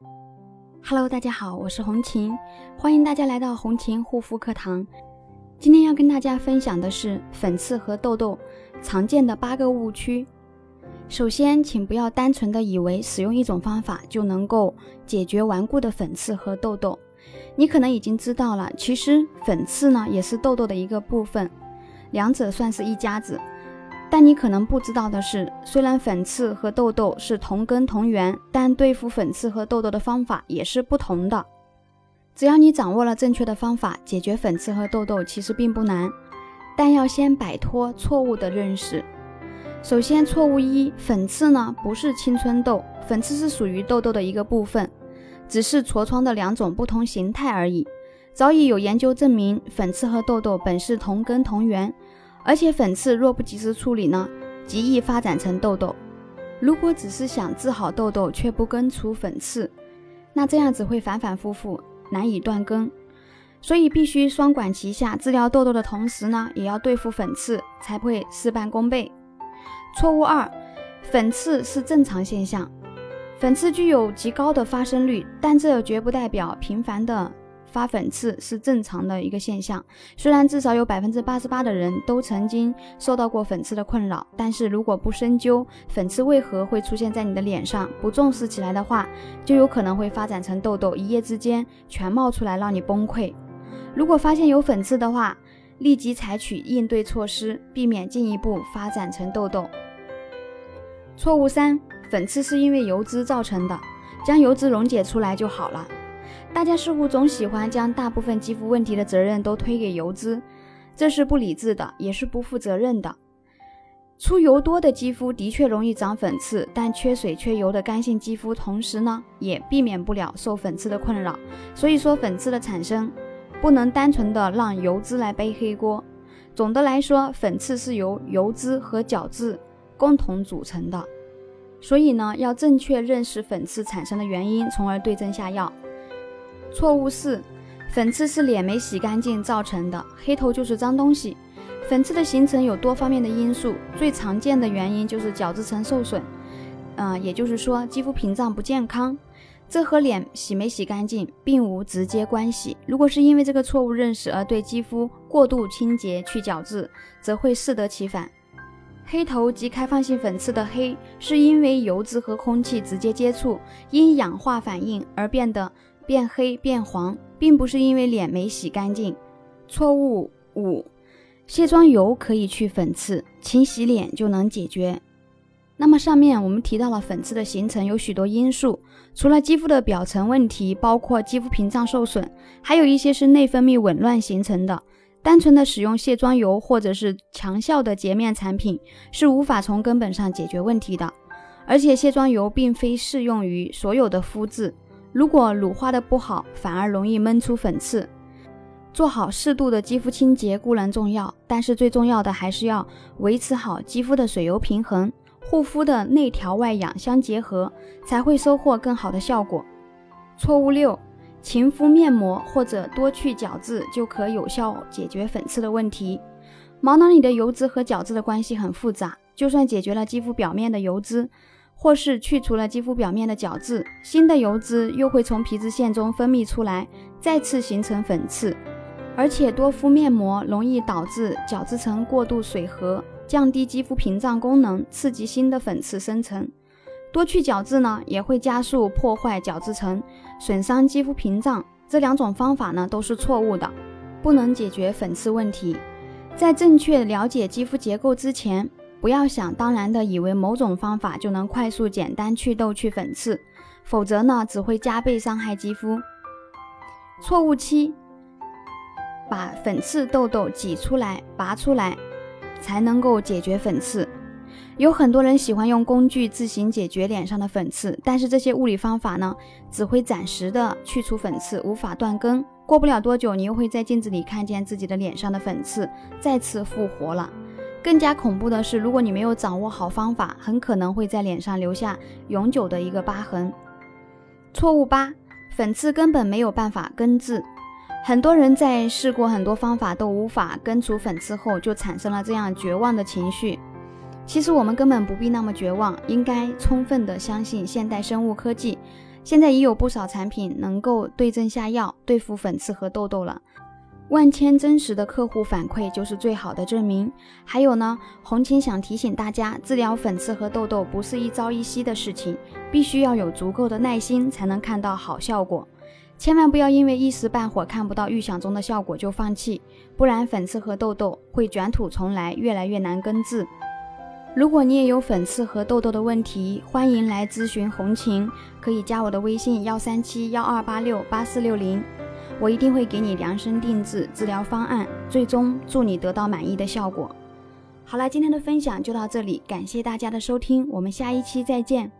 Hello，大家好，我是红琴，欢迎大家来到红琴护肤课堂。今天要跟大家分享的是粉刺和痘痘常见的八个误区。首先，请不要单纯的以为使用一种方法就能够解决顽固的粉刺和痘痘。你可能已经知道了，其实粉刺呢也是痘痘的一个部分，两者算是一家子。但你可能不知道的是，虽然粉刺和痘痘是同根同源，但对付粉刺和痘痘的方法也是不同的。只要你掌握了正确的方法，解决粉刺和痘痘其实并不难，但要先摆脱错误的认识。首先，错误一：粉刺呢不是青春痘，粉刺是属于痘痘的一个部分，只是痤疮的两种不同形态而已。早已有研究证明，粉刺和痘痘本是同根同源。而且粉刺若不及时处理呢，极易发展成痘痘。如果只是想治好痘痘却不根除粉刺，那这样只会反反复复，难以断根。所以必须双管齐下，治疗痘痘的同时呢，也要对付粉刺，才会事半功倍。错误二，粉刺是正常现象，粉刺具有极高的发生率，但这绝不代表频繁的。发粉刺是正常的一个现象，虽然至少有百分之八十八的人都曾经受到过粉刺的困扰，但是如果不深究粉刺为何会出现在你的脸上，不重视起来的话，就有可能会发展成痘痘，一夜之间全冒出来让你崩溃。如果发现有粉刺的话，立即采取应对措施，避免进一步发展成痘痘。错误三，粉刺是因为油脂造成的，将油脂溶解出来就好了。大家似乎总喜欢将大部分肌肤问题的责任都推给油脂，这是不理智的，也是不负责任的。出油多的肌肤的确容易长粉刺，但缺水缺油的干性肌肤，同时呢也避免不了受粉刺的困扰。所以说，粉刺的产生不能单纯的让油脂来背黑锅。总的来说，粉刺是由油脂和角质共同组成的，所以呢要正确认识粉刺产生的原因，从而对症下药。错误四，粉刺是脸没洗干净造成的，黑头就是脏东西。粉刺的形成有多方面的因素，最常见的原因就是角质层受损，嗯，也就是说肌肤屏障不健康，这和脸洗没洗干净并无直接关系。如果是因为这个错误认识而对肌肤过度清洁去角质，则会适得其反。黑头及开放性粉刺的黑，是因为油脂和空气直接接触，因氧化反应而变得。变黑变黄，并不是因为脸没洗干净。错误五，卸妆油可以去粉刺，勤洗脸就能解决。那么上面我们提到了粉刺的形成有许多因素，除了肌肤的表层问题，包括肌肤屏障受损，还有一些是内分泌紊乱形成的。单纯的使用卸妆油或者是强效的洁面产品，是无法从根本上解决问题的。而且卸妆油并非适用于所有的肤质。如果乳化的不好，反而容易闷出粉刺。做好适度的肌肤清洁固然重要，但是最重要的还是要维持好肌肤的水油平衡，护肤的内调外养相结合，才会收获更好的效果。错误六，勤敷面膜或者多去角质就可有效解决粉刺的问题。毛囊里的油脂和角质的关系很复杂，就算解决了肌肤表面的油脂。或是去除了肌肤表面的角质，新的油脂又会从皮脂腺中分泌出来，再次形成粉刺。而且多敷面膜容易导致角质层过度水合，降低肌肤屏障功能，刺激新的粉刺生成。多去角质呢，也会加速破坏角质层，损伤肌肤屏障。这两种方法呢都是错误的，不能解决粉刺问题。在正确了解肌肤结构之前。不要想当然的以为某种方法就能快速简单祛痘去粉刺，否则呢只会加倍伤害肌肤。错误七，把粉刺痘痘挤出来拔出来才能够解决粉刺。有很多人喜欢用工具自行解决脸上的粉刺，但是这些物理方法呢只会暂时的去除粉刺，无法断根。过不了多久，你又会在镜子里看见自己的脸上的粉刺再次复活了。更加恐怖的是，如果你没有掌握好方法，很可能会在脸上留下永久的一个疤痕。错误八，粉刺根本没有办法根治。很多人在试过很多方法都无法根除粉刺后，就产生了这样绝望的情绪。其实我们根本不必那么绝望，应该充分的相信现代生物科技。现在已有不少产品能够对症下药，对付粉刺和痘痘了。万千真实的客户反馈就是最好的证明。还有呢，红琴想提醒大家，治疗粉刺和痘痘不是一朝一夕的事情，必须要有足够的耐心才能看到好效果。千万不要因为一时半会看不到预想中的效果就放弃，不然粉刺和痘痘会卷土重来，越来越难根治。如果你也有粉刺和痘痘的问题，欢迎来咨询红琴，可以加我的微信幺三七幺二八六八四六零。我一定会给你量身定制治疗方案，最终祝你得到满意的效果。好了，今天的分享就到这里，感谢大家的收听，我们下一期再见。